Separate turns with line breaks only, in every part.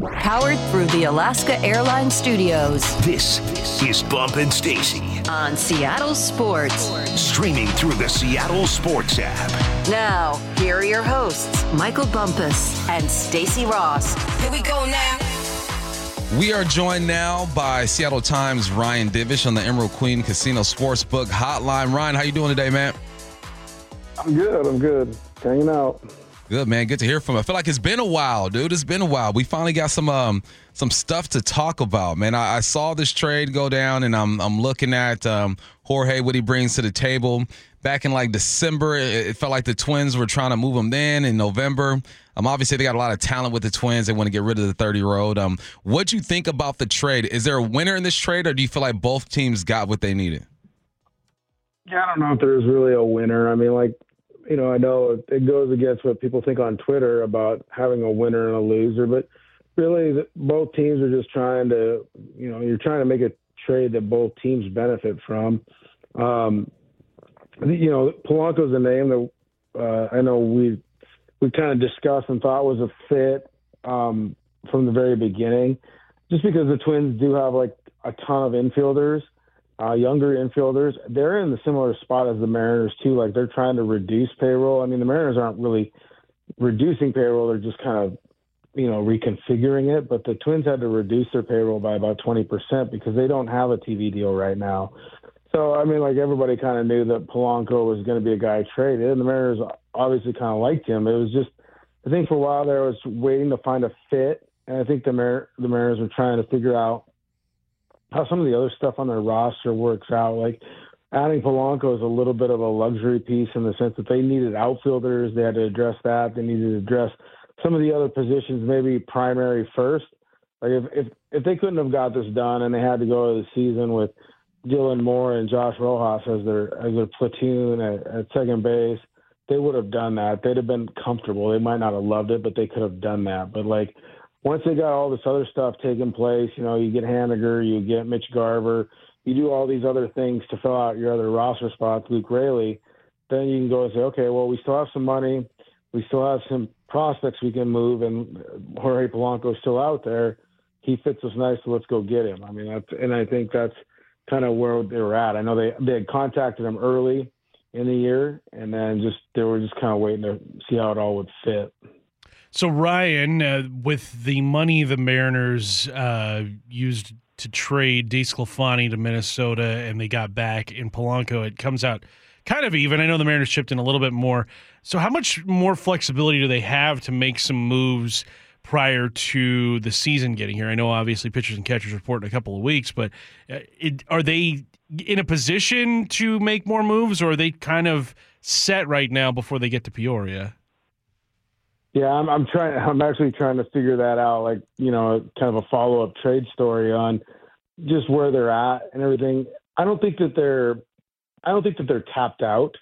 Powered through the Alaska Airlines Studios.
This is Bump and Stacy
on Seattle Sports.
Streaming through the Seattle Sports app.
Now, here are your hosts, Michael Bumpus and Stacy Rost.
Here we go now.
We are joined now by Seattle Times Ryan Divish on the Emerald Queen Casino Sportsbook Hotline. Ryan, how you doing today, man?
I'm good. I'm good. Hanging out.
Good man, good to hear from you. I feel like it's been a while, dude. It's been a while. We finally got some um some stuff to talk about, man. I, I saw this trade go down, and I'm I'm looking at um, Jorge what he brings to the table. Back in like December, it, it felt like the Twins were trying to move him. Then in November, um, obviously they got a lot of talent with the Twins. They want to get rid of the 30 year old. Um, what do you think about the trade? Is there a winner in this trade, or do you feel like both teams got what they needed?
Yeah, I don't know if there's really a winner. I mean, like you know, I know it goes against what people think on Twitter about having a winner and a loser, but really, both teams are just trying to, you know, you're trying to make a trade that both teams benefit from. Um, you know, Polanco's a name that uh, I know we we kind of discussed and thought was a fit um, from the very beginning, just because the Twins do have like a ton of infielders uh, younger infielders. They're in the similar spot as the Mariners too. Like they're trying to reduce payroll. I mean, the Mariners aren't really reducing payroll; they're just kind of, you know, reconfiguring it. But the Twins had to reduce their payroll by about twenty percent because they don't have a TV deal right now. So I mean, like everybody kind of knew that Polanco was going to be a guy traded, and the Mariners obviously kind of liked him. It was just, I think for a while there was waiting to find a fit, and I think the Mar- the Mariners were trying to figure out how some of the other stuff on their roster works out. Like adding Polanco is a little bit of a luxury piece in the sense that they needed outfielders. They had to address that. They needed to address some of the other positions, maybe primary first. Like if if, if they couldn't have got this done and they had to go to the season with Dylan Moore and Josh Rojas as their as their platoon at, at second base, they would have done that. They'd have been comfortable. They might not have loved it, but they could have done that. But like once they got all this other stuff taking place, you know, you get Haniger, you get Mitch Garver, you do all these other things to fill out your other roster spots, Luke Raley, then you can go and say, okay, well, we still have some money, we still have some prospects we can move, and Jorge Polanco's still out there. He fits us nice, so let's go get him. I mean, that's, and I think that's kind of where they were at. I know they they had contacted him early in the year, and then just they were just kind of waiting to see how it all would fit.
So Ryan, uh, with the money the Mariners uh, used to trade DeSclafani to Minnesota, and they got back in Polanco, it comes out kind of even. I know the Mariners chipped in a little bit more. So how much more flexibility do they have to make some moves? prior to the season getting here. I know obviously pitchers and catchers report in a couple of weeks, but uh, it, are they in a position to make more moves, or are they kind of set right now before they get to Peoria?
Yeah, I'm, I'm trying. I'm actually trying to figure that out. Like, you know, kind of a follow up trade story on just where they're at and everything. I don't think that they're. I don't think that they're tapped out,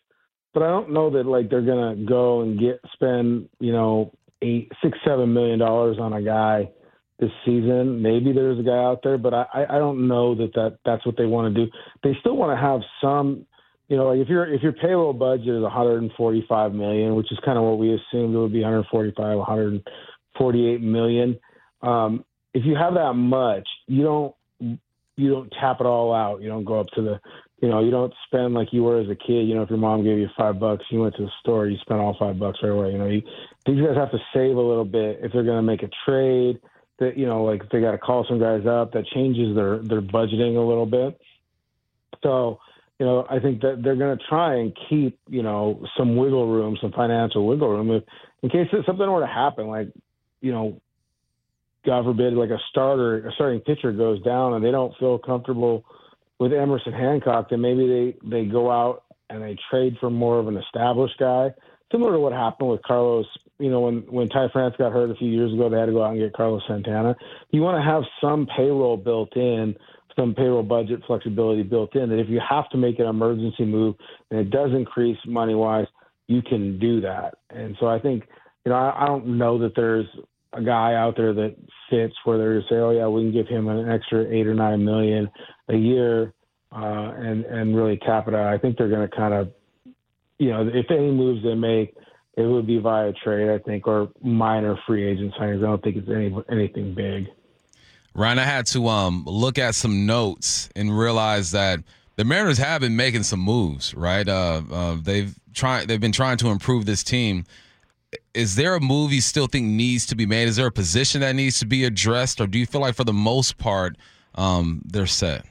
but I don't know that like they're gonna go and get spend you know eight, six, seven million dollars on a guy this season. Maybe there's a guy out there, but I I don't know that that that's what they want to do. They still want to have some you know, like if your if your payroll budget is 145 million, which is kind of what we assumed it would be 145, 148 million. Um, if you have that much, you don't you don't tap it all out. You don't go up to the, you know, you don't spend like you were as a kid. You know, if your mom gave you five bucks, you went to the store, you spent all five bucks right away. You know, you, these guys have to save a little bit if they're going to make a trade. That you know, like if they got to call some guys up, that changes their their budgeting a little bit. So you know, I think that they're going to try and keep, you know, some wiggle room, some financial wiggle room, if, in case something were to happen, like, you know, God forbid, like a starter, a starting pitcher goes down and they don't feel comfortable with Emerson Hancock, then maybe they they go out and they trade for more of an established guy, similar to what happened with Carlos. You know, when when Ty France got hurt a few years ago, they had to go out and get Carlos Santana. You want to have some payroll built in some payroll budget flexibility built in that if you have to make an emergency move and it does increase money wise, you can do that. And so I think, you know, I, I don't know that there's a guy out there that fits where they're say, oh yeah, we can give him an extra eight or nine million a year uh, and and really cap it out. I think they're going to kind of, you know, if any moves they make, it would be via trade, I think, or minor free agent signings. I don't think it's any anything big.
Ryan, I had to um, look at some notes and realize that the Mariners have been making some moves, right? Uh, uh, they've tried, they've been trying to improve this team. Is there a move you still think needs to be made? Is there a position that needs to be addressed, or do you feel like for the most part um, they're set?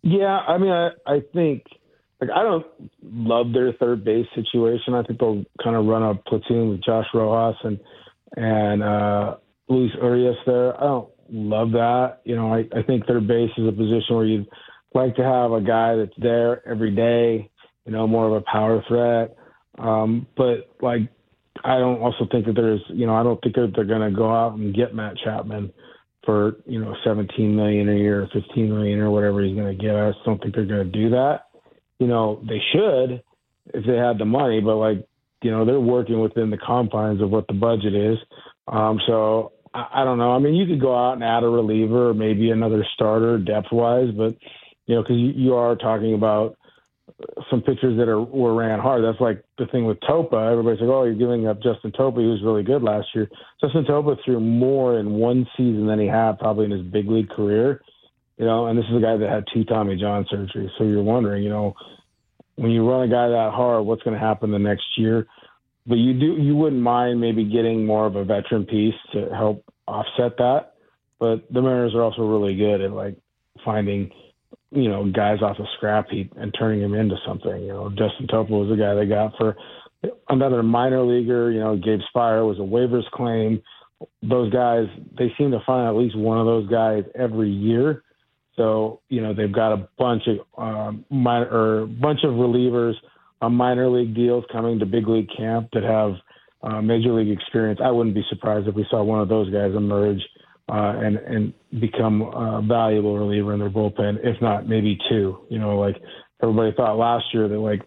Yeah, I mean, I, I think like I don't love their third base situation. I think they'll kind of run a platoon with Josh Rojas and and uh, Luis Urias there. I don't love that. You know, I, I think third base is a position where you'd like to have a guy that's there every day. You know, more of a power threat. Um, but like, I don't also think that there's, you know, I don't think that they're going to go out and get Matt Chapman for you know 17 million a year, or 15 million or whatever he's going to get. I just don't think they're going to do that you know, they should if they had the money, but like, you know, they're working within the confines of what the budget is. Um, so I, don't know. I mean, you could go out and add a reliever or maybe another starter depth wise, but you know, because you, you are talking about some pitchers that are were ran hard. That's like the thing with Topa. Everybody's like, "Oh, you're giving up Justin Topa. He was really good last year." Justin Topa threw more in one season than he had probably in his big league career you know, and this is a guy that had two Tommy John surgeries. So you're wondering, you know, when you run a guy that hard, what's going to happen the next year? But you do, you wouldn't mind maybe getting more of a veteran piece to help offset that. But the Mariners are also really good at like finding, you know, guys off a scrap heap and turning them into something. You know, Justin Topa was the guy they got for another minor leaguer. You know, Gabe Speier was a waivers claim. Those guys, they seem to find at least one of those guys every year so you know they've got a bunch of um, minor or bunch of relievers on minor league deals coming to big league camp that have uh, major league experience. I wouldn't be surprised if we saw one of those guys emerge uh, and and become a valuable reliever in their bullpen, if not maybe two. You know, like everybody thought last year that like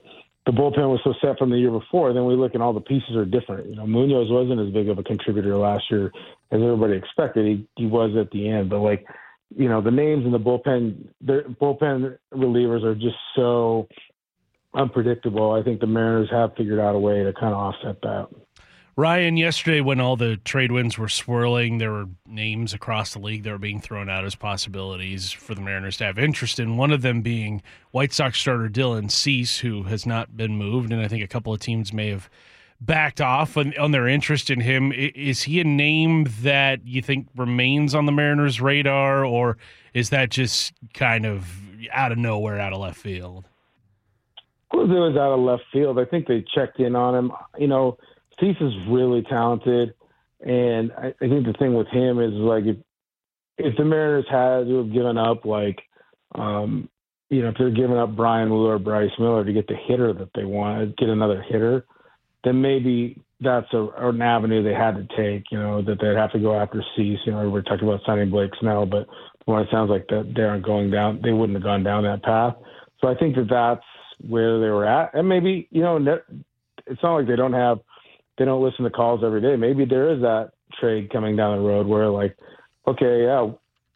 the bullpen was so set from the year before. Then we look and all the pieces are different. You know, Munoz wasn't as big of a contributor last year as everybody expected. He he was at the end, but like you know, the names in the bullpen, the bullpen relievers are just so unpredictable. I think the Mariners have figured out a way to kind of offset that.
Ryan, yesterday when all the trade winds were swirling, there were names across the league that were being thrown out as possibilities for the Mariners to have interest in. One of them being White Sox starter Dylan Cease, who has not been moved, and I think a couple of teams may have backed off on, on their interest in him. Is he a name that you think remains on the Mariners' radar, or is that just kind of out of nowhere, out of left field?
It was out of left field. I think they checked in on him. You know, Cease is really talented, and I, I think the thing with him is like if if the Mariners had to have given up like um, you know, if they're giving up Bryan Woo or Bryce Miller to get the hitter that they want, get another hitter, then maybe that's a, an avenue they had to take. You know that they'd have to go after Cease. You know, we're talking about signing Blake Snell, but what it sounds like that they aren't going down. They wouldn't have gone down that path. So I think that that's where they were at, and maybe you know it's not like they don't have they don't listen to calls every day. Maybe there is that trade coming down the road where like, okay, yeah,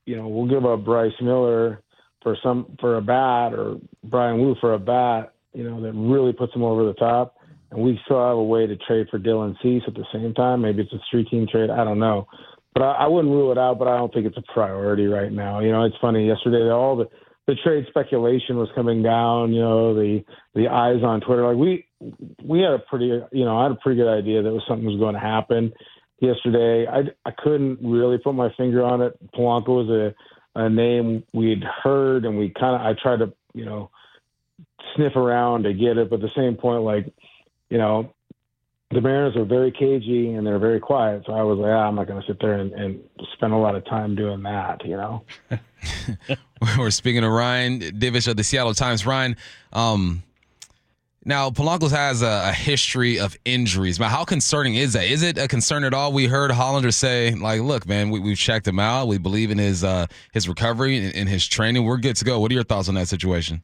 you know, we'll give up Bryce Miller for some for a bat or Bryan Woo for a bat, you know, that really puts them over the top and we still have a way to trade for Dylan Cease at the same time. Maybe it's a three-team trade. I don't know, but I, I wouldn't rule it out. But I don't think it's a priority right now. You know, it's funny. Yesterday, all the the trade speculation was coming down. You know, the the eyes on Twitter. Like we we had a pretty you know I had a pretty good idea that was something was going to happen yesterday. I I couldn't really put my finger on it. Polanco was a a name we'd heard, and we kind of I tried to you know sniff around to get it, but at the same point, like you know, the Mariners are very cagey and they're very quiet. So I was like, ah, I'm not going to sit there and, and, spend a lot of time doing that, you know.
We're speaking to Ryan Divish of the Seattle Times. Ryan, um, now Polanco has a, a, history of injuries. But how concerning is that? Is it a concern at all? We heard Hollander say, like, look, man, we, have checked him out. We believe in his uh, his recovery and, and his training. We're good to go. What are your thoughts on that situation?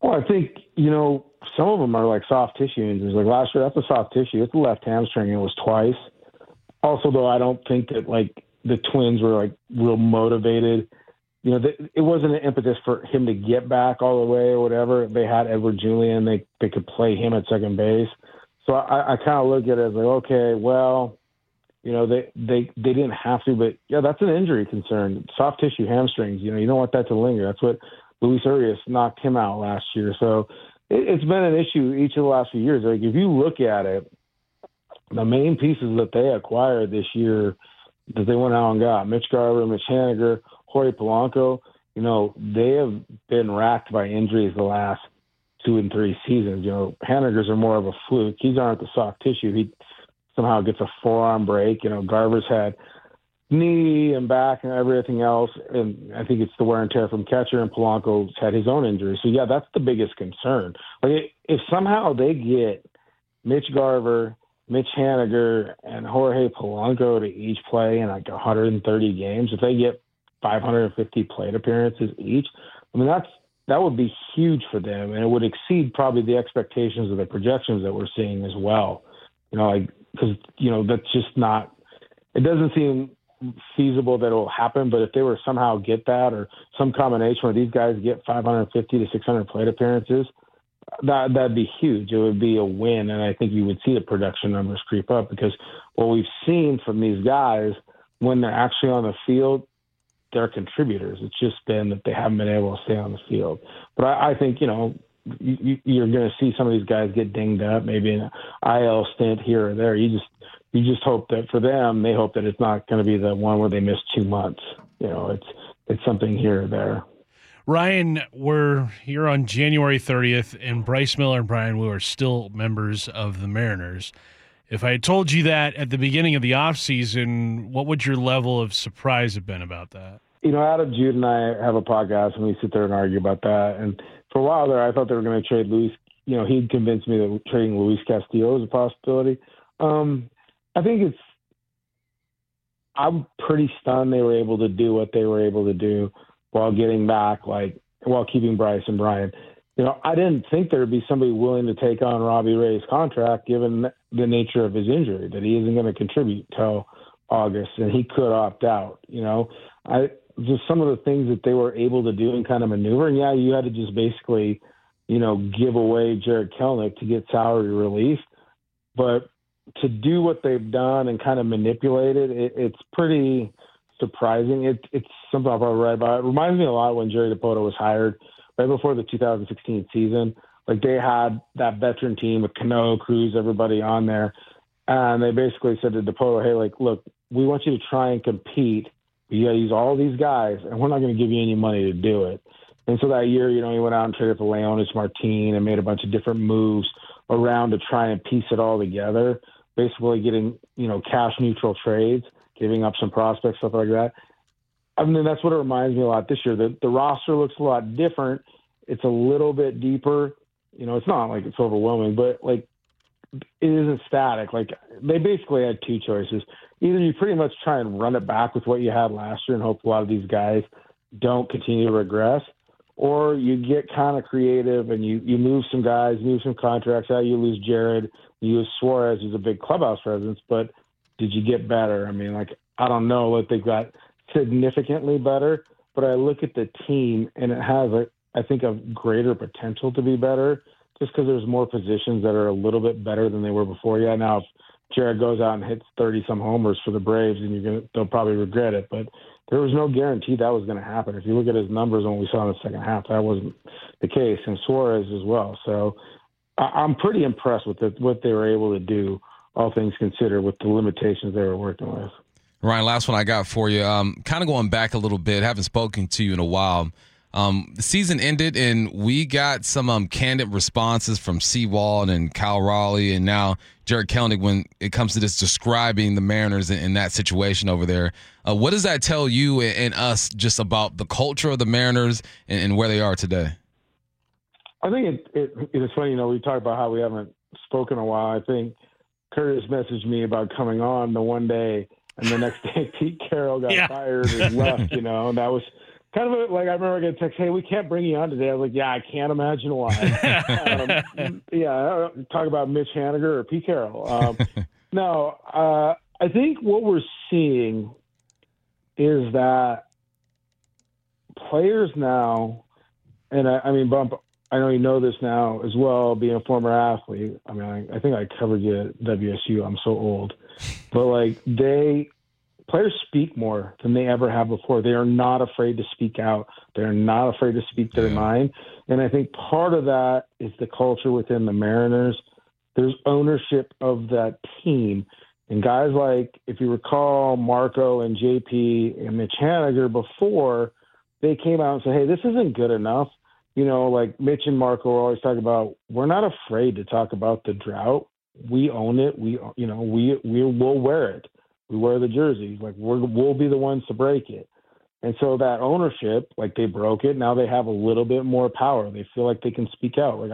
Well, I think you know some of them are like soft tissue injuries. Like last year, that's a soft tissue. It's the left hamstring. It was twice. Also, though, I don't think that like the Twins were like real motivated. You know, it wasn't an impetus for him to get back all the way or whatever. They had Edouard Julien. They they could play him at second base. So I, I kind of look at it as like, okay, well, you know, they they they didn't have to, but yeah, that's an injury concern. Soft tissue hamstrings. You know, you don't want that to linger. That's what Luis Urias knocked him out last year. So it's been an issue each of the last few years. Like if you look at it, the main pieces that they acquired this year that they went out and got Mitch Garver, Mitch Haniger, Jorge Polanco. You know, they have been racked by injuries the last two and three seasons. You know, Haniger's are more of a fluke. He's aren't the soft tissue. He somehow gets a forearm break. You know, Garver's had knee and back and everything else, and I think it's the wear and tear from catcher. And Polanco's had his own injury. So yeah, that's the biggest concern. Like if somehow they get Mitch Garver, Mitch Haniger, and Jorge Polanco to each play in like 130 games, if they get 550 plate appearances each, I mean that's that would be huge for them, and it would exceed probably the expectations of the projections that we're seeing as well. You know, like because you know that's just not. It doesn't seem feasible that it will happen, but if they were somehow get that or some combination where these guys get 550 to 600 plate appearances, that that'd be huge. It would be a win, and I think you would see the production numbers creep up because what we've seen from these guys when they're actually on the field, they're contributors. It's just been that they haven't been able to stay on the field. But I, I think you know you, you're going to see some of these guys get dinged up, maybe an IL stint here or there. You just you just hope that for them, they hope that it's not going to be the one where they miss two months. You know, it's it's something here or there.
Ryan, we're here on January 30th, and Bryce Miller and Bryan Woo are still members of the Mariners. If I had told you that at the beginning of the offseason, what would your level of surprise have been about that?
You know, Adam Jude and I have a podcast, and we sit there and argue about that. And for a while there, I thought they were going to trade Luis. You know, he'd convinced me that trading Luis Castillo was a possibility. Um, I think it's. I'm pretty stunned they were able to do what they were able to do while getting back, like while keeping Bryce and Brian. You know, I didn't think there would be somebody willing to take on Robbie Ray's contract given the nature of his injury, that he isn't going to contribute till August and he could opt out. You know, I just some of the things that they were able to do and kind of maneuver. And yeah, you had to just basically, you know, give away Jarred Kelenic to get salary relief. But to do what they've done and kind of manipulate it, it it's pretty surprising. It, it's something I've read about. It reminds me a lot when Jerry Dipoto was hired right before the 2016 season. Like they had that veteran team with Cano, Cruz, everybody on there, and they basically said to Dipoto, "Hey, like, look, we want you to try and compete. You got to use all these guys, and we're not going to give you any money to do it." And so that year, you know, he went out and traded for Leonys Martin and made a bunch of different moves around to try and piece it all together. Basically, getting you know cash neutral trades giving up some prospects, stuff like that. I mean, that's what it reminds me a lot this year. The, the roster looks a lot different. It's a little bit deeper. You know, it's not like it's overwhelming, but like it isn't static. Like they basically had two choices. Either you pretty much try and run it back with what you had last year and hope a lot of these guys don't continue to regress, or you get kind of creative and you you move some guys, move some contracts out. You lose Jarred, you lose Suarez, who's a big clubhouse presence, but did you get better? I mean, like I don't know what they got significantly better, but I look at the team and it has a I think a greater potential to be better just because there's more positions that are a little bit better than they were before. Yeah, now if Jarred goes out and hits 30 some homers for the Braves, and you're gonna they'll probably regret it, but there was no guarantee that was going to happen. If you look at his numbers when we saw in the second half, that wasn't the case, and Suarez as well. So I'm pretty impressed with the, what they were able to do all things considered, with the limitations they were working with.
Ryan, last one I got for you. Um, kind of going back a little bit, haven't spoken to you in a while. Um, the season ended, and we got some um, candid responses from Sewald and Cal Raleigh, and now Jarred Kelenic when it comes to this describing the Mariners in, in that situation over there. Uh, what does that tell you and, and, us just about the culture of the Mariners and, and where they are today?
I think it, it, it's funny, you know, we talked about how we haven't spoken a while. I think – Curtis messaged me about coming on the one day, and the next day Pete Carroll got yeah. fired and left. You know, and that was kind of a, like I remember getting text, "Hey, we can't bring you on today." I was like, "Yeah, I can't imagine why." um, yeah, talk about Mitch Haniger or Pete Carroll. Um, no, uh, I think what we're seeing is that players now, and I, I mean, bump. I know you know this now as well, being a former athlete. I mean, I, I think I covered you at WSU. I'm so old, but like they players speak more than they ever have before. They are not afraid to speak out. They're not afraid to speak their
Yeah.
mind. And I think part of that is the culture within the Mariners. There's ownership of that team. And guys like, if you recall, Marco and JP and Mitch Haniger before, they came out and said, hey, this isn't good enough. You know, like Mitch and Marco are always talking about, we're not afraid to talk about the drought. We own it. We, you know, we, we will wear it. We wear the jerseys. Like we're, we'll be the ones to break it. And so that ownership, like they broke it, now they have a little bit more power. They feel like they can speak out. Like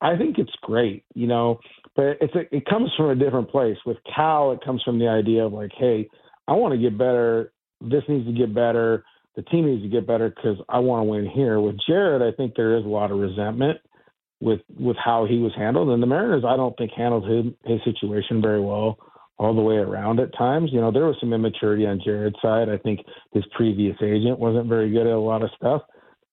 I, I think it's great, you know, but it's a, it comes from a different place. With Cal, it comes from the idea of like, hey, I want to get better. This needs to get better. The team needs to get better because I want to win here. With Jarred, I think there is a lot of resentment with with how he was handled, and the Mariners, I don't think handled his his situation very well all the way around at times. You know, there was some immaturity on Jarred's side. I think his previous agent wasn't very good at a lot of stuff.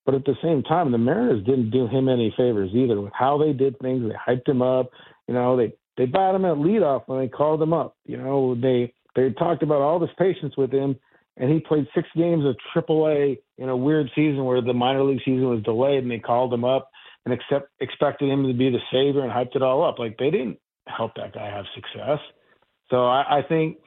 But at the same time, the Mariners didn't do him any favors either with how they did things. They hyped him up. You know, they they bought him at leadoff when they called him up. You know, they they talked about all this patience with him, and he played six games of AAA in a weird season where the minor league season was delayed, and they called him up and accept, expected him to be the savior and hyped it all up. Like they didn't help that guy have success. So I, I think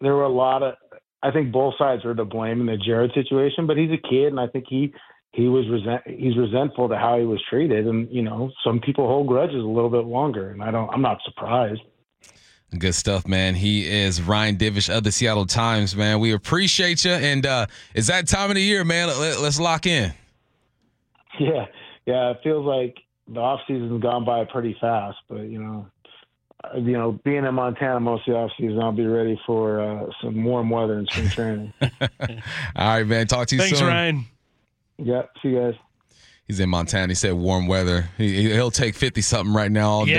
there were a lot of. I think both sides are to blame in the Jarred situation, but he's a kid, and I think he he was resent he's resentful to how he was treated, and you know some people hold grudges a little bit longer, and I don't. I'm not surprised.
Good stuff, man. He is Ryan Divish of the Seattle Times, man. We appreciate you. And uh, it's that time of the year, man. Let, us lock in.
Yeah, yeah. It feels like the off season's gone by pretty fast, but you know, you know, being in Montana most of the off season, I'll be ready for uh, some warm weather and spring training.
All right, man. Talk to you
Thanks,
soon.
Ryan.
yeah, see you guys.
He's in Montana. He said warm weather. He, he'll take 50 something right now all
Yeah,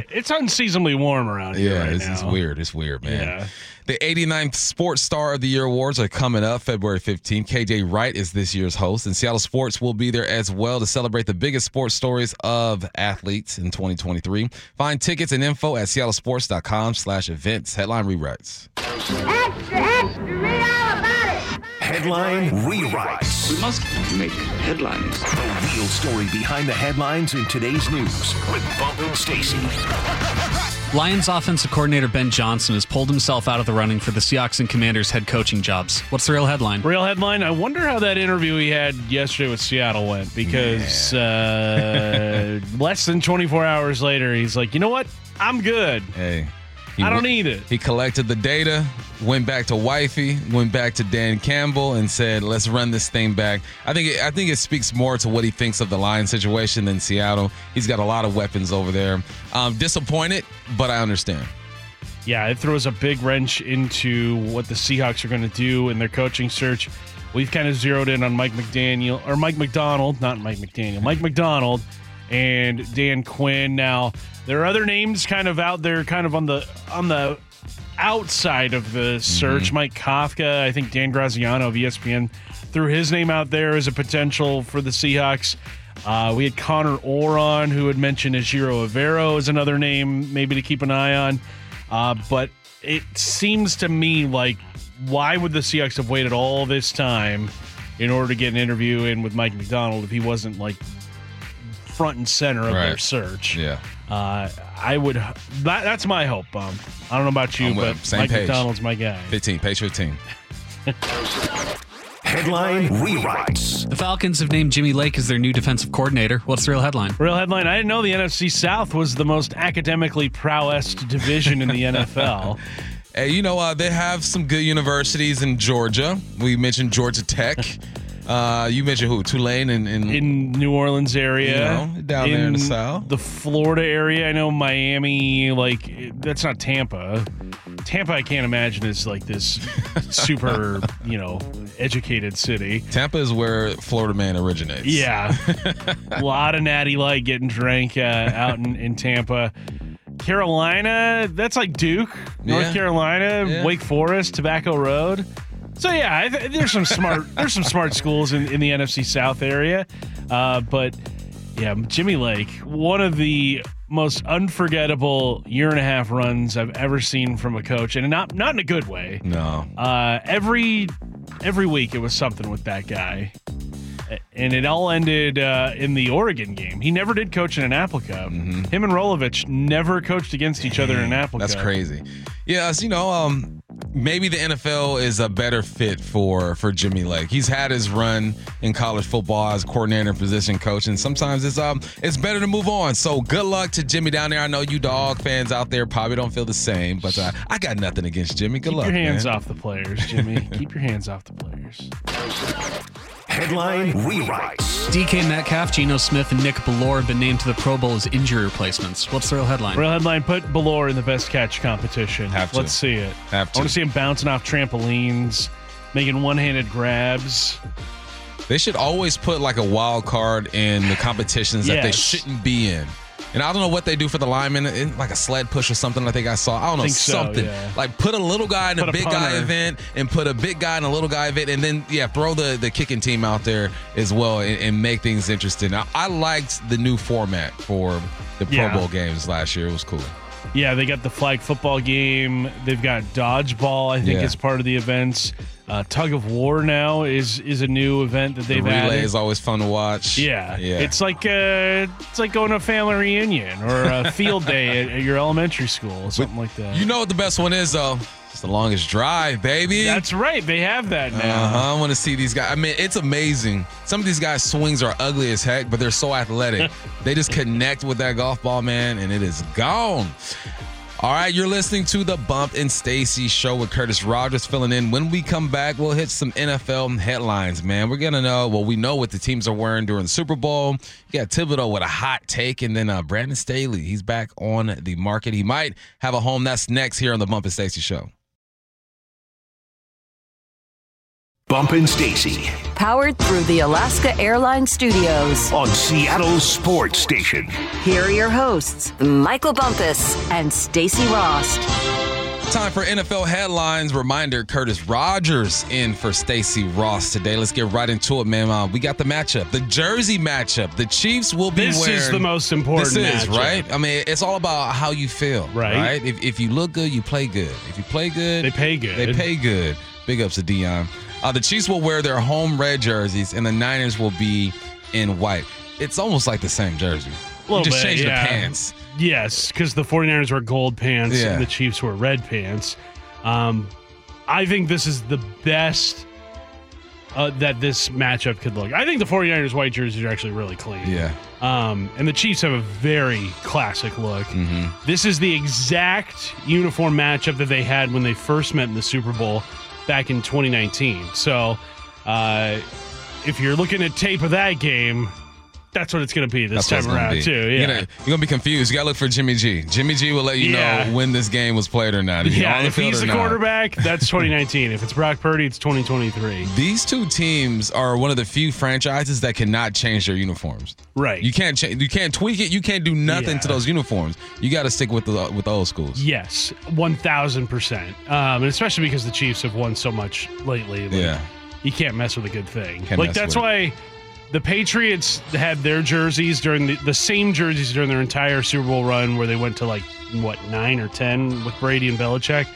day, huh?
it's unseasonably warm around here.
Yeah,
right
it's, it's weird. It's weird, man.
Yeah.
The 89th Sports Star of the Year awards are coming up February 15th. KJ Wright is this year's host, and Seattle Sports will be there as well to celebrate the biggest sports stories of athletes in 2023. Find tickets and info at seattlesports.com slash events. Headline rewrites.
Extra, extra, read all about it.
Headline rewrites.
We must make headlines.
The real story behind the headlines in today's news with Bump and Stacy.
Lions offensive coordinator Ben Johnson has pulled himself out of the running for the Seahawks and Commanders head coaching jobs. What's the real headline?
Real headline. I wonder how that interview he had yesterday with Seattle went because uh, less than 24 hours later, he's like, you know what? I'm good.
Hey. he
I don't need it.
He collected the data, went back to wifey, went back to Dan Campbell, and said, "Let's run this thing back." I think it, I think it speaks more to what he thinks of the Lions situation than Seattle. He's got a lot of weapons over there. Um, disappointed, but I understand.
Yeah, it throws a big wrench into what the Seahawks are going to do in their coaching search. We've kind of zeroed in on Mike McDaniel or Mike Macdonald, not Mike McDaniel, Mike Macdonald and Dan Quinn. Now, there are other names kind of out there kind of on the on the outside of the search. Mike Kafka, I think Dan Graziano of ESPN threw his name out there as a potential for the Seahawks. Uh, we had Connor Oron, who had mentioned Ejiro Evero as another name, maybe to keep an eye on. Uh, but it seems to me like why would the Seahawks have waited all this time in order to get an interview in with Mike Macdonald if he wasn't like front and center of their search?
Yeah.
Uh, I would. That, that's my hope, Bum. I don't know about you, but.
Same
Mike
page.
Macdonald's my guy.
15, page 15.
Headline rewrites.
The Falcons have named Jimmy Lake as their new defensive coordinator. What's the real headline?
Real headline: I didn't know the NFC South was the most academically prowessed division in the NFL.
Hey, you know, uh, they have some good universities in Georgia. We mentioned Georgia Tech. Uh, you mentioned who? Tulane and, and
in New Orleans area,
You know, down there in the South.
the Florida area. I know Miami, like that's not Tampa. Tampa, I can't imagine is like this super, you know, educated city.
Tampa is where Florida Man originates.
Yeah, a lot of natty light getting drank uh, out in, in Tampa. Carolina, that's like Duke, North
Yeah.
Carolina,
Yeah.
Wake Forest, Tobacco Road. So yeah, I th- there's some smart there's some smart schools in, in the NFC South area, uh, but Yeah, Jimmy Lake, one of the most unforgettable year and a half runs I've ever seen from a coach, and not not in a good way.
No.
Uh, every every week it was something with that guy, and it all ended uh, in the Oregon game. He never did coach in an Apple Cup. Him and Rolovich never coached against each other in an Apple
That's
Cup.
crazy. Yes, you know, um, maybe the NFL is a better fit for for Jimmy Lake. He's had his run in college football as coordinator and position coach, and sometimes it's um it's better to move on. So good luck to Jimmy down there. I know you dog fans out there probably don't feel the same, but uh, I got nothing against Jimmy. Good
Keep
luck,
your hands
man.
off the players, Jimmy. Keep your hands off the players.
Headline rewrites.
DK Metcalf, Geno Smith, and Nick Bellore have been named to the Pro Bowl as injury replacements. What's the real headline?
Real headline: Put Bellore in the best catch competition.
Have to.
Let's see it.
Have to.
I want to see him bouncing off trampolines, making one-handed grabs.
They should always put like a wild card in the competitions that they shouldn't be in. And I don't know what they do for the linemen, in like a sled push or something. I think I saw. I don't know
so,
something
yeah.
like put a little guy in
Put
a
a
big guy event and put a big guy in a little guy event, and then yeah, throw the the kicking team out there as well and, and make things interesting. I, I liked the new format for the Pro
Yeah.
Bowl games last year. It was cool.
Yeah, they got the flag football game. They've got dodgeball. I think
Yeah.
is part of the events. Uh, Tug of war now is is a new event that they've the
relay
added.
is always fun to watch.
Yeah,
yeah.
It's like uh, it's like going to a family reunion or a field day at, at your elementary school, or something like that.
you know what the best one is though? It's the longest drive, baby.
That's right. They have that now.
Uh-huh. I want to see these guys. I mean, it's amazing. Some of these guys' swings are ugly as heck, but they're so athletic. they just connect with that golf ball, man, and it is gone. All right, you're listening to the Bump and Stacy show with Curtis Rogers filling in. When we come back, we'll hit some NFL headlines, man. We're gonna know. Well, we know what the teams are wearing during the Super Bowl. You got Thibodeaux with a hot take, and then uh, Brandon Staley. He's back on the market. He might have a home. That's next here on the Bump and Stacy show.
Bump and Stacy
Powered through the Alaska Airlines Studios.
on Seattle's sports station.
Here are your hosts, Michael Bumpus and Stacy Rost.
Time for NFL headlines. Reminder: Curtis Rogers in for Stacy Rost today. Let's get right into it, man. Uh, we got the matchup, the Jersey matchup. The Chiefs will be
This
wearing.
is the most important.
This is
matchup.
right. I mean, it's all about how you feel,
Right.
If, if you look good, you play good. If you play good,
They pay good.
They pay good. Big ups to Dion. Uh, the Chiefs will wear their home red jerseys, and the Niners will be in white. It's almost like the same jersey. You just
bit,
change
yeah.
the pants.
Yes, because the 49ers were gold pants
Yeah.
and the Chiefs were red pants. Um, I think this is the best uh, that this matchup could look. I think the 49ers white jerseys are actually really clean.
Yeah.
Um, and the Chiefs have a very classic look.
Mm-hmm.
This is the exact uniform matchup that they had when they first met in the Super Bowl back in 2019. So, uh, if you're looking at tape of that game, that's what it's going to be this
That's
time around
be.
too.
You're gonna, you're gonna be confused. You gotta look for Jimmy G. Jimmy G will let you
Yeah.
know when this game was played or not. If
Yeah, if
field
he's the
not.
quarterback, that's 2019. if it's Brock Purdy, it's 2023.
These two teams are one of the few franchises that cannot change their uniforms.
Right.
You can't change. You can't tweak it. You can't do nothing to those uniforms. You got to stick with the with the old schools.
Yes, 1000%. Um, and especially because the Chiefs have won so much lately. Like,
Yeah.
You can't mess with a good thing.
Can't
like, that's
why. it.
The Patriots had their jerseys during the, the same jerseys during their entire Super Bowl run where they went to like, what, nine or 10 with Brady and Belichick.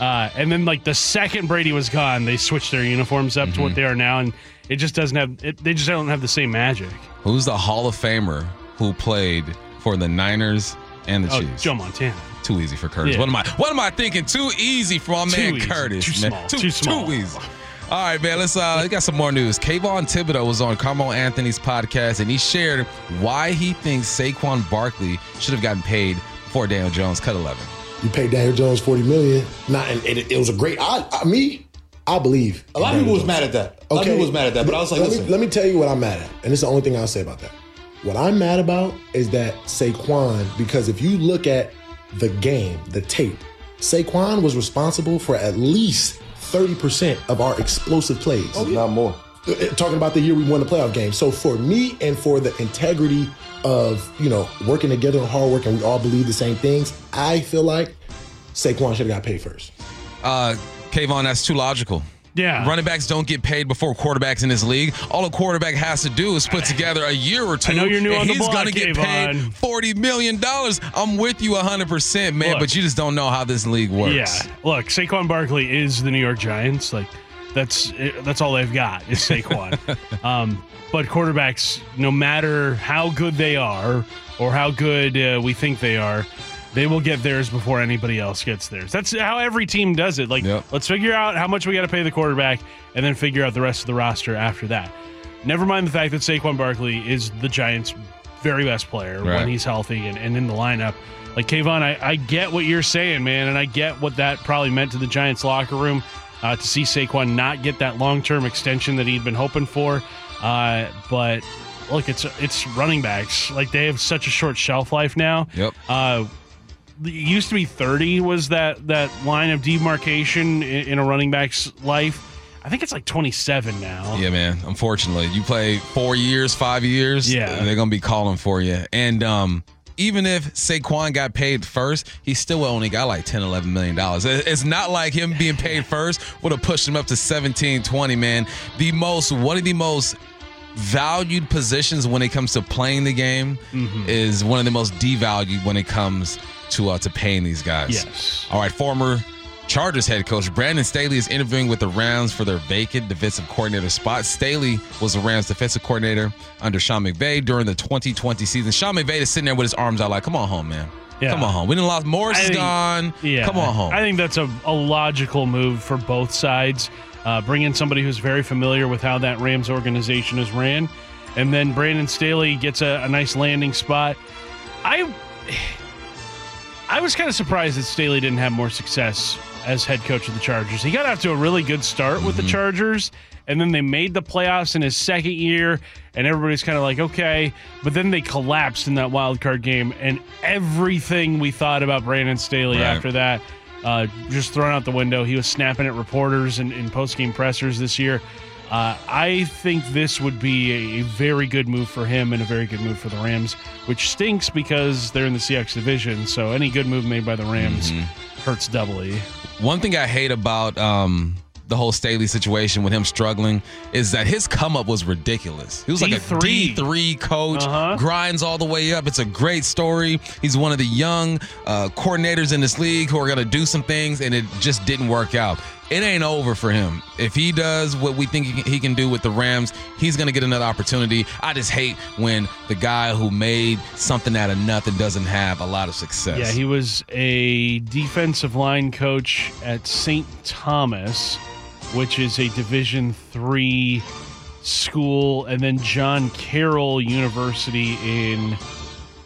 Uh, and then, like, the second Brady was gone, they switched their uniforms up to
Mm-hmm.
what they are now. And it just doesn't have, it, they just don't have the same magic.
Who's the Hall of Famer who played for the Niners and the
Oh,
Chiefs?
Joe Montana.
Too easy for Curtis.
Yeah.
What am I? What am I thinking? Too easy for my
Too
man
easy.
Curtis.
Too
man.
small.
Too,
Too small.
too easy. All right, man. Let's uh, we got some more news. Kayvon Thibodeaux was on Carmelo Anthony's podcast, and he shared why he thinks Saquon Barkley should have gotten paid before Daniel Jones cut eleven.
You paid Daniel Jones forty million. Not, and it, it was a great. I, I me, I believe.
A lot of people was mad at that. A lot of people was mad at that, but I was like,
let
listen.
me, let me tell you what I'm mad at, and it's the only thing I'll say about that. What I'm mad about is that Saquon, because if you look at the game, the tape, Saquon was responsible for at least 30% of our explosive plays.
Oh, Not more.
Uh, talking about the year we won the playoff game. So for me and for the integrity of, you know, working together and hard work and we all believe the same things, I feel like Saquon should have got paid first.
Uh, Kayvon, that's too logical.
Yeah.
Running backs don't get paid before quarterbacks in this league. All a quarterback has to do is put together a year or two.
I know you're new
and
on the
he's
block,
gonna get paid $40 million. I'm with you 100%, man,
Look.
but you just don't know how this league works.
Yeah. Look, Saquon Barkley is the New York Giants. Like that's that's all they've got is Saquon. um, but quarterbacks, no matter how good they are or how good uh, we think they are, they will get theirs before anybody else gets theirs. That's how every team does it. Like,
Yep.
let's figure out how much we got to pay the quarterback, and then figure out the rest of the roster after that. Never mind the fact that Saquon Barkley is the Giants' very best player
Right.
when he's healthy and, and in the lineup. Like Kayvon, I, I get what you're saying, man, and I get what that probably meant to the Giants locker room uh, to see Saquon not get that long term extension that he'd been hoping for. Uh, but look, it's it's running backs. Like they have such a short shelf life now.
Yep.
Uh, it used to be 30 was that that line of demarcation in, in a running back's life. I think it's like 27 now.
Yeah, man. Unfortunately, you play four years, five years.
Yeah.
they're gonna be calling for you. And um, even if Saquon got paid first, he still only got like 10, 11 million dollars. It's not like him being paid first would have pushed him up to 17, 20, man. The most, one of the most valued positions when it comes to playing the game
Mm-hmm.
is one of the most devalued when it comes to uh, to paying these guys.
Yes.
All right, former Chargers head coach Brandon Staley is interviewing with the Rams for their vacant defensive coordinator spot. Staley was the Rams defensive coordinator under Sean McVay during the 2020 season. Sean McVay is sitting there with his arms out like, come on home, man.
Yeah.
Come on home. We didn't lost. Morris
I
is
think-
gone.
Yeah,
Come on home.
I think that's a, a logical move for both sides. Uh, bring in somebody who's very familiar with how that Rams organization is ran, and then Brandon Staley gets a, a nice landing spot. I I was kind of surprised that Staley didn't have more success as head coach of the Chargers. He got off to a really good start with the Chargers, and then they made the playoffs in his second year, and everybody's kind of like, okay. But then they collapsed in that wild card game, and everything we thought about Brandon Staley
Right.
after that uh, just thrown out the window. He was snapping at reporters and in post game pressers this year. Uh, I think this would be a, very good move for him and a very good move for the Rams, which stinks because they're in the CX division. So any good move made by the Rams hurts doubly.
One thing I hate about um, the whole Staley situation with him struggling is that his come up was ridiculous. He was like a
D3.
D3 coach,
Uh-huh.
grinds all the way up. It's a great story. He's one of the young uh, coordinators in this league who are going to do some things, and it just didn't work out. It ain't over for him. If he does what we think he can- do with the Rams, he's going to get another opportunity. I just hate when the guy who made something out of nothing doesn't have a lot of success.
Yeah, he was a defensive line coach at St. Thomas, which is a Division three school, and then John Carroll University in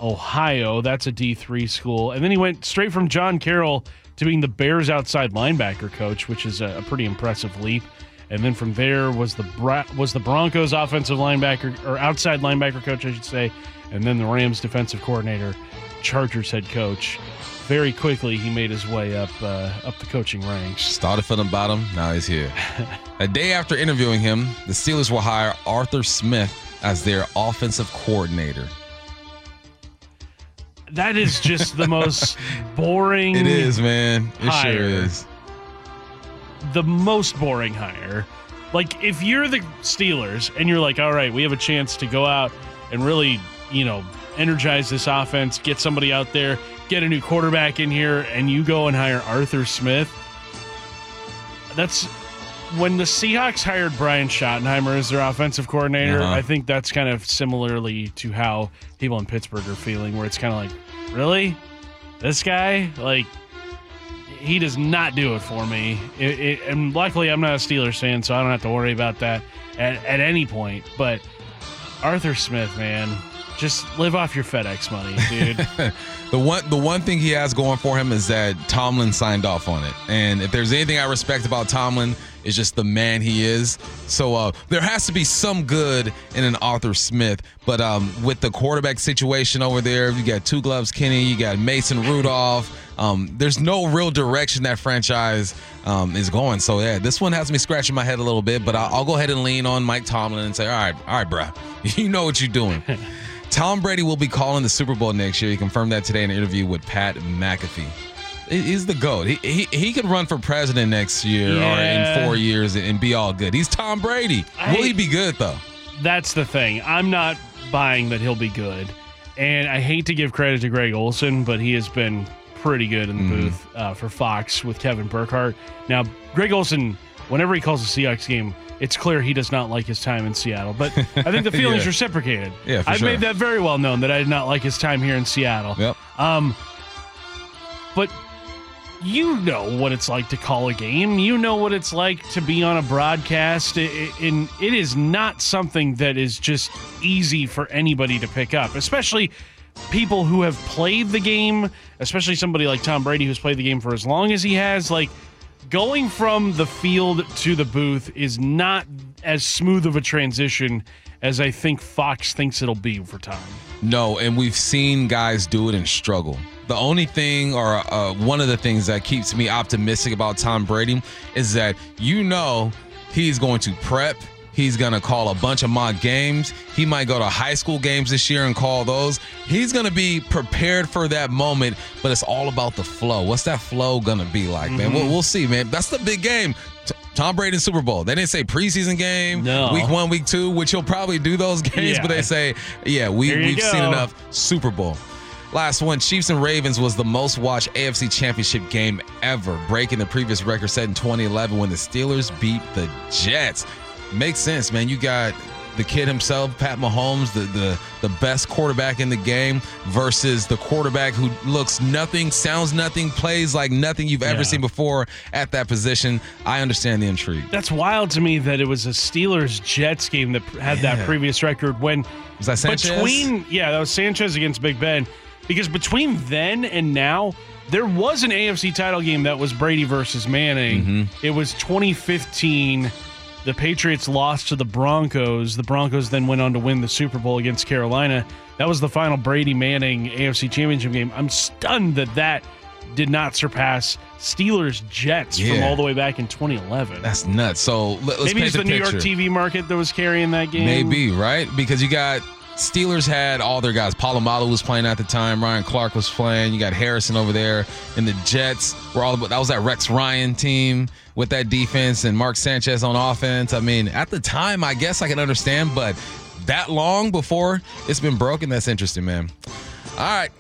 Ohio. That's a D three school, and then he went straight from John Carroll to being the Bears outside linebacker coach, which is a, a pretty impressive leap. And then from there was the Bra- was the Broncos offensive linebacker or outside linebacker coach, I should say, and then the Rams defensive coordinator, Chargers head coach. Very quickly, he made his way up uh, up the coaching ranks.
Started from the bottom, now he's here. a day after interviewing him, the Steelers will hire Arthur Smith as their offensive coordinator.
That is just the most boring.
It is, man. It
Hire.
sure is.
the most boring hire. Like if you're the Steelers and you're like, all right, we have a chance to go out and really, you know, energize this offense, get somebody out there, get a new quarterback in here, and you go and hire Arthur Smith. That's when the Seahawks hired Brian Schottenheimer as their offensive coordinator.
Uh-huh.
I think that's kind of similarly to how people in Pittsburgh are feeling, where it's kind of like, really, this guy, like he does not do it for me. It, it, and luckily, I'm not a Steelers fan, so I don't have to worry about that at, at any point. But Arthur Smith, man, just live off your FedEx money, dude.
The one the one thing he has going for him is that Tomlin signed off on it. And if there's anything I respect about Tomlin, it's just the man he is. So uh, there has to be some good in an Arthur Smith. But um, with the quarterback situation over there, you got two gloves Kenny, you got Mason Rudolph. Um, there's no real direction that franchise um, is going. So yeah, this one has me scratching my head a little bit. But I'll, I'll go ahead and lean on Mike Tomlin and say, all right, all right, bruh, you know what you're doing. Tom Brady will be calling the Super Bowl next year. He confirmed that today in an interview with Pat McAfee. He- He's the goat. He, he he could run for president next year or in four years and be all good. He's Tom Brady.
I-
Will he be good though?
That's the thing. I'm not buying that he'll be good. And I hate to give credit to Greg Olsen, but he has been pretty good in the
Mm-hmm.
booth uh, for Fox with Kevin Burkhardt. Now, Greg Olsen, whenever he calls a Seahawks game, it's clear he does not like his time in Seattle. But I think the feeling's
Yeah.
reciprocated.
Yeah, for
I've
sure.
made that very well known that I did not like his time here in Seattle.
Yep.
Um, but you know what it's like to call a game. You know what it's like to be on a broadcast, and it is not something that is just easy for anybody to pick up, especially people who have played the game, especially somebody like Tom Brady who's played the game for as long as he has. Like going from the field to the booth is not as smooth of a transition as I think Fox thinks it'll be for Tom.
No, and we've seen guys do it and struggle. The only thing, or uh, one of the things that keeps me optimistic about Tom Brady is that you know he's going to prep. He's going to call a bunch of mock games. He might go to high school games this year and call those. He's going to be prepared for that moment, but it's all about the flow. What's that flow going to be like, man? We'll, we'll see, man. That's the big game. T- Tom Brady and Super Bowl. They didn't say preseason game,
No.
week one, week two, which he'll probably do those games,
Yeah.
but they say, yeah, we, we've seen enough. Super Bowl. Last one, Chiefs and Ravens was the most watched AFC Championship game ever, breaking the previous record set in 2011 when the Steelers beat the Jets. Makes sense, man. You got the kid himself, Pat Mahomes, the the the best quarterback in the game, versus the quarterback who looks nothing, sounds nothing, plays like nothing you've ever
Yeah.
seen before at that position. I understand the intrigue.
That's wild to me that it was a Steelers Jets game that had that previous record when
Was that Sanchez?
between yeah that was Sanchez against Big Ben because between then and now there was an AFC title game that was Brady versus Manning.
Mm-hmm.
It was 2015. The Patriots lost to the Broncos. The Broncos then went on to win the Super Bowl against Carolina. That was the final Brady Manning AFC Championship game. I'm stunned that that did not surpass Steelers Jets from all the way back in 2011.
That's nuts. So let, us
Maybe it's
the,
the New York. TV market that was carrying that game.
Maybe, right? Because you got Steelers had all their guys. Polamalu was playing at the time. Ryan Clark was playing. You got Harrison over there. And the Jets were all that was that Rex Ryan team with that defense and Mark Sanchez on offense. I mean, at the time, I guess I can understand, but that long before it's been broken, that's interesting, man. All right.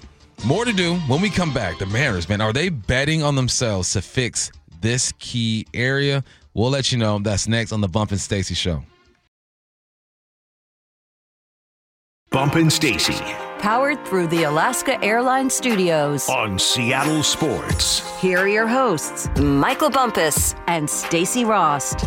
More to do when we come back. The Mariners, man, are they betting on themselves to fix this key area? We'll let you know. That's next on the Bump and Stacy show.
Bump and Stacy
Powered through the Alaska Airlines Studios.
on Seattle Sports.
Here are your hosts, Michael Bumpus and Stacy Rost.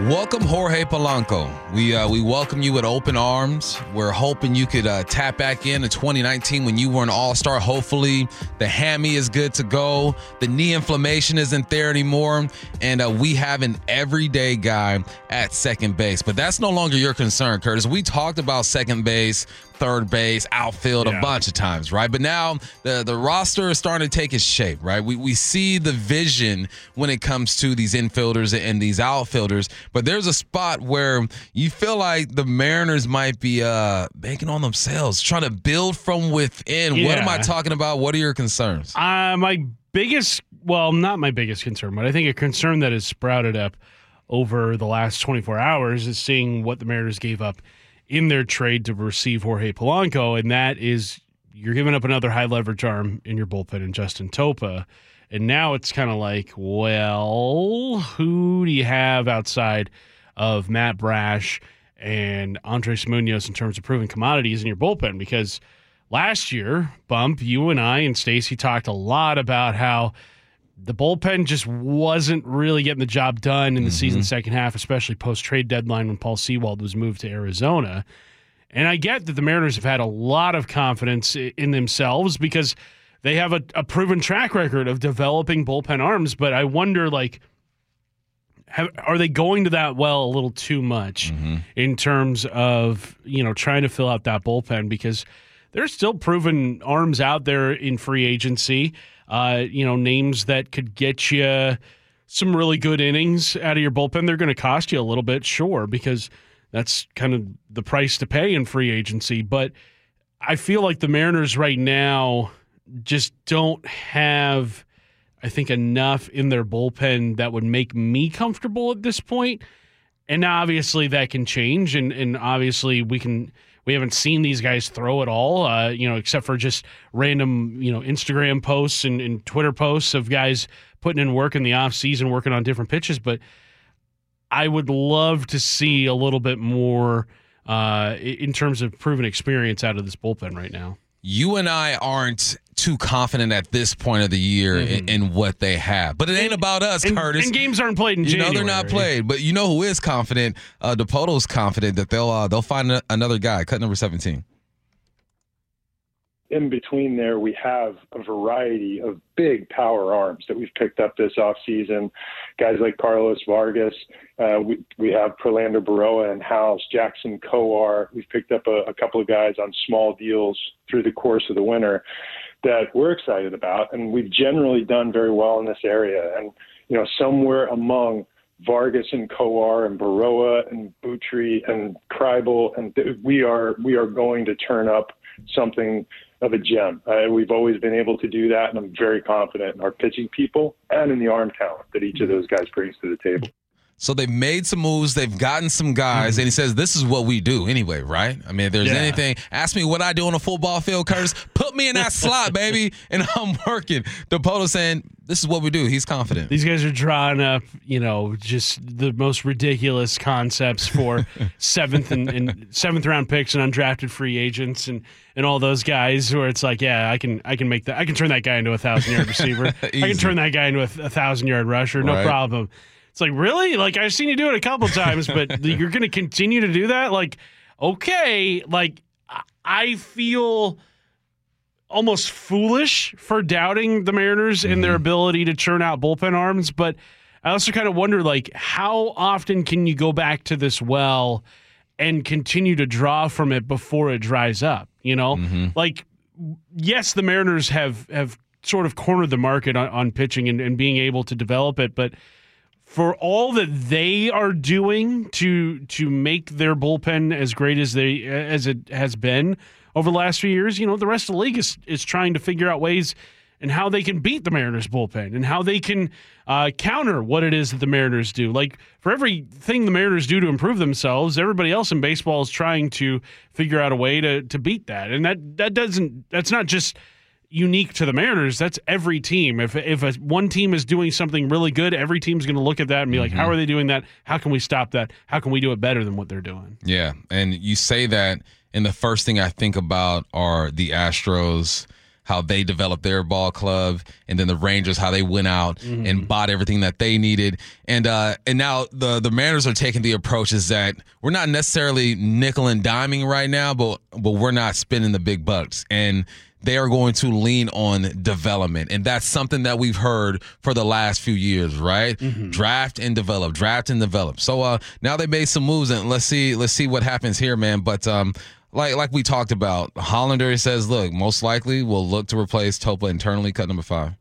Welcome, Jorge Polanco. We uh, we welcome you with open arms. We're hoping you could uh, tap back in to 2019 when you were an All Star. Hopefully, the hammy is good to go. The knee inflammation isn't there anymore, and uh, we have an everyday guy at second base. But that's no longer your concern, Curtis. We talked about second base, third base, outfield a bunch of times, right? But now the the roster is starting to take its shape, right? We we see the vision when it comes to these infielders and these outfielders, but there's a spot where you feel like the Mariners might be uh banking on themselves, trying to build from within. What am I talking about? What are your concerns?
Uh, my biggest, well, not my biggest concern, but I think a concern that has sprouted up over the last 24 hours is seeing what the Mariners gave up in their trade to receive Jorge Polanco, and that is you're giving up another high leverage arm in your bullpen in Justin Topa. And now it's kind of like, well, who do you have outside of Matt Brash and Andres Munoz in terms of proven commodities in your bullpen? Because last year, Bump, you and I and Stacy talked a lot about how the bullpen just wasn't really getting the job done in the mm-hmm. season second half, especially post trade deadline when Paul Sewald was moved to Arizona. And I get that the Mariners have had a lot of confidence in themselves because they have a, a proven track record of developing bullpen arms. But I wonder, like, have, are they going to that well a little too much mm-hmm. in terms of you know trying to fill out that bullpen because there's still proven arms out there in free agency. Uh, you know, names that could get you some really good innings out of your bullpen. They're going to cost you a little bit, sure, because that's kind of the price to pay in free agency. But I feel like the Mariners right now just don't have I think enough in their bullpen that would make me comfortable at this point. And obviously that can change, and and obviously we can we haven't seen these guys throw at all, uh, you know, except for just random you know Instagram posts and, and Twitter posts of guys putting in work in the off season, working on different pitches. But I would love to see a little bit more uh, in terms of proven experience out of this bullpen right now.
You and I aren't too confident at this point of the year mm-hmm. in, in, what they have, but it ain't about us,
and,
Curtis.
And games aren't played in
you
January.
know they're not played, but you know who is confident? Uh, Dipoto's confident that they'll uh, they'll find a, another guy. Cut number seventeen
in between there, we have a variety of big power arms that we've picked up this offseason. Guys like Carlos Vargas. Uh, we, we have Prelander Berroa and House, Jackson Kowar. We've picked up a, a couple of guys on small deals through the course of the winter that we're excited about. And we've generally done very well in this area. And, you know, somewhere among Vargas and Kowar and Berroa and Buttrey and Kribel, and we are we are going to turn up something of a gem. Uh, we've always been able to do that, and I'm very confident in our pitching people and in the arm talent that each of those guys brings to the table.
So they've made some moves, they've gotten some guys, mm-hmm. and he says, This is what we do anyway, right? I mean, if there's yeah. anything, ask me what I do on a football field, Curtis. Put me in that slot, baby, and I'm working. Dipoto saying, This is what we do. He's confident.
These guys are drawing up, you know, just the most ridiculous concepts for seventh and, and seventh round picks and undrafted free agents and and all those guys where it's like, yeah, I can I can make that I can turn that guy into a thousand yard receiver. I can turn that guy into a, a thousand yard rusher, no right. problem. It's like, really? Like, I've seen you do it a couple times, but you're going to continue to do that? Like, okay. Like, I feel almost foolish for doubting the Mariners mm-hmm. and their ability to churn out bullpen arms, but I also kind of wonder, like, how often can you go back to this well and continue to draw from it before it dries up? You know, mm-hmm. like, yes, the Mariners have have sort of cornered the market on, on pitching and, and being able to develop it, but for all that they are doing to to make their bullpen as great as they as it has been over the last few years, you know, the rest of the league is is trying to figure out ways and how they can beat the Mariners bullpen and how they can uh, counter what it is that the Mariners do. Like for everything the Mariners do to improve themselves, everybody else in baseball is trying to figure out a way to to beat that. And that that doesn't that's not just unique to the Mariners. That's every team. If if a, one team is doing something really good, every team's going to look at that and be like, mm-hmm. "How are they doing that? How can we stop that? How can we do it better than what they're doing?"
Yeah, and you say that, and the first thing I think about are the Astros. How they developed their ball club, and then the Rangers, how they went out mm-hmm. and bought everything that they needed, and uh, and now the the Mariners are taking the approach is that we're not necessarily nickel and diming right now, but but we're not spending the big bucks, and they are going to lean on development. And that's something that we've heard for the last few years, right? Mm-hmm. Draft and develop, draft and develop. So uh, now they made some moves and let's see, let's see what happens here, man. But um, like like we talked about, Hollander says, look, most likely we'll look to replace Topa internally, cut number five.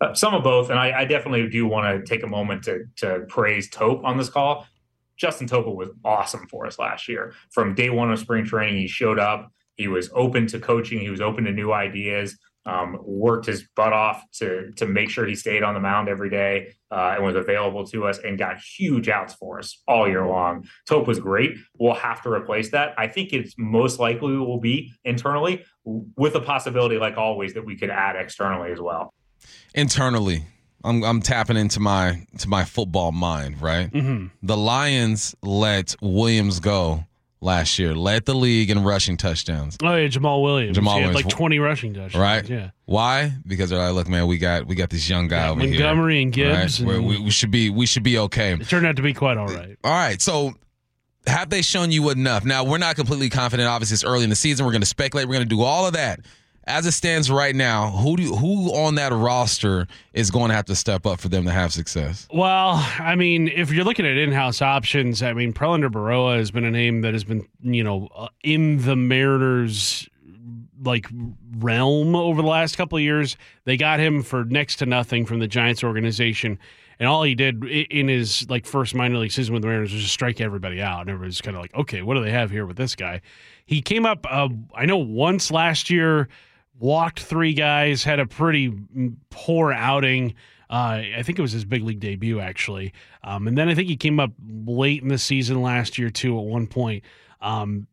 Uh, some of both, and I, I definitely do want to take a moment to to praise Tope on this call. Justin Topa was awesome for us last year. From day one of spring training, he showed up. He was open to coaching. He was open to new ideas. Um, worked his butt off to to make sure he stayed on the mound every day uh, and was available to us and got huge outs for us all year long. Tope was great. We'll have to replace that. I think it's most likely will be internally with a possibility, like always, that we could add externally as well.
Internally, I'm I'm tapping into my to my football mind, right? Mm-hmm. The Lions let Williams go last year, led the league in rushing touchdowns.
Oh yeah, Jamaal Williams. Jamaal Williams, like twenty rushing touchdowns.
Right.
Yeah.
Why? Because they're like, look, man, we got we got this young guy yeah, over
Montgomery
here.
Montgomery and Gibbs.
Right? And we, we should be we should be okay.
It turned out to be quite all right.
All right. So have they shown you enough? Now we're not completely confident. Obviously, it's early in the season. We're going to speculate. We're going to do all of that as it stands right now, who do who on that roster is going to have to step up for them to have success?
Well, I mean, if you're looking at in-house options, I mean, Prelander Berroa has been a name that has been, you know, uh, in the Mariners like realm over the last couple of years. They got him for next to nothing from the Giants organization. And all he did in his like first minor league season with the Mariners was just strike everybody out. And everybody's kind of like, okay, what do they have here with this guy? He came up, uh, I know once last year walked three guys, had a pretty poor outing. Uh, I think it was his big league debut, actually. Um, and then I think he came up late in the season last year, too, at one point. Um,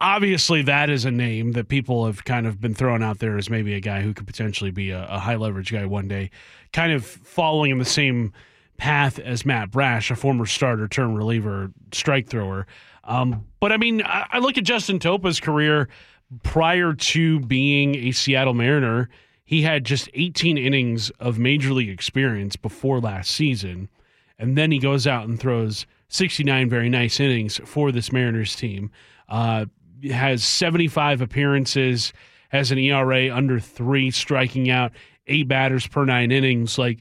obviously, that is a name that people have kind of been throwing out there as maybe a guy who could potentially be a, a high leverage guy one day, kind of following in the same path as Matt Brash, a former starter, term reliever, strike thrower. Um, but I mean, I, I look at Justin Topa's career prior to being a Seattle Mariner. He had just 18 innings of major league experience before last season. And then he goes out and throws 69 very nice innings for this Mariners team. Uh, has 75 appearances, has an ERA under three, striking out eight batters per nine innings. Like,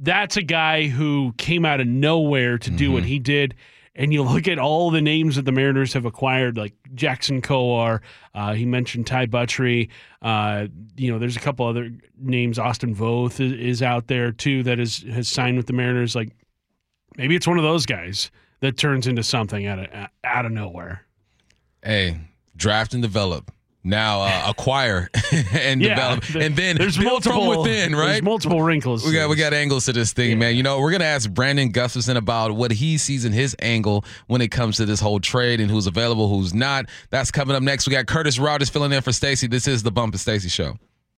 that's a guy who came out of nowhere to do mm-hmm. what he did. And you look at all the names that the Mariners have acquired, like Jackson Kowar. Uh, he mentioned Ty Buttrey. Uh, you know, there's a couple other names. Austin Voth is, is, out there too that is has signed with the Mariners. Like maybe it's one of those guys that turns into something out of out of nowhere.
Hey, draft and develop now uh, acquire and yeah, develop, the, and then
there's multiple
from within, right?
There's multiple wrinkles.
We got we got angles to this thing, yeah. man. You know, we're gonna ask Brandon Gustafson about what he sees in his angle when it comes to this whole trade and who's available, who's not. That's coming up next. We got Curtis Rogers filling in for Stacy. This is the Bump and Stacy Show.